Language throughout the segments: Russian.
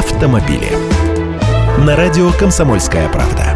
автомобили. На радио «Комсомольская правда».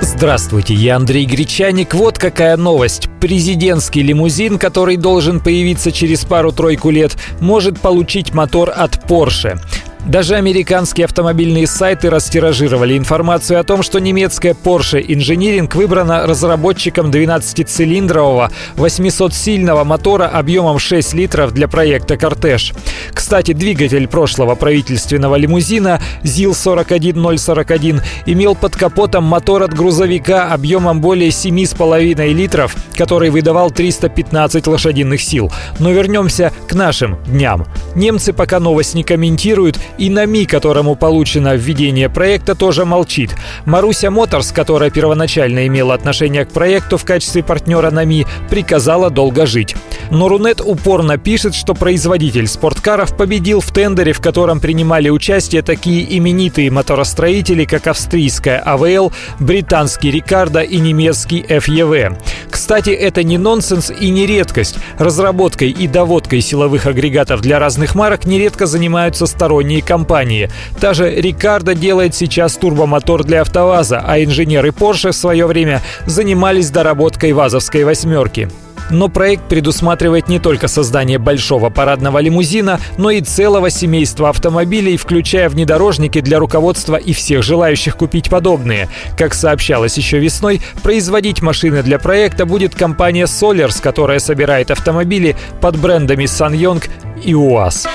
Здравствуйте, я Андрей Гречаник. Вот какая новость. Президентский лимузин, который должен появиться через пару-тройку лет, может получить мотор от Porsche. Даже американские автомобильные сайты растиражировали информацию о том, что немецкая Porsche Engineering выбрана разработчиком 12-цилиндрового 800-сильного мотора объемом 6 литров для проекта «Кортеж». Кстати, двигатель прошлого правительственного лимузина ЗИЛ-41041 имел под капотом мотор от грузовика объемом более 7,5 литров, который выдавал 315 лошадиных сил. Но вернемся к нашим дням. Немцы пока новость не комментируют и НАМИ, которому получено введение проекта, тоже молчит. Маруся Моторс, которая первоначально имела отношение к проекту в качестве партнера НАМИ, приказала долго жить. Но Рунет упорно пишет, что производитель спорткаров победил в тендере, в котором принимали участие такие именитые моторостроители, как австрийская АВЛ, британский Рикардо и немецкий FEV. Кстати, это не нонсенс и не редкость. Разработкой и доводкой силовых агрегатов для разных марок нередко занимаются сторонние компании. Та же Рикардо делает сейчас турбомотор для АвтоВАЗа, а инженеры Porsche в свое время занимались доработкой ВАЗовской восьмерки. Но проект предусматривает не только создание большого парадного лимузина, но и целого семейства автомобилей, включая внедорожники для руководства и всех желающих купить подобные. Как сообщалось еще весной, производить машины для проекта будет компания Solers, которая собирает автомобили под брендами SsangYong и УАЗ.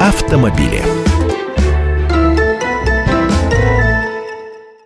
Автомобили.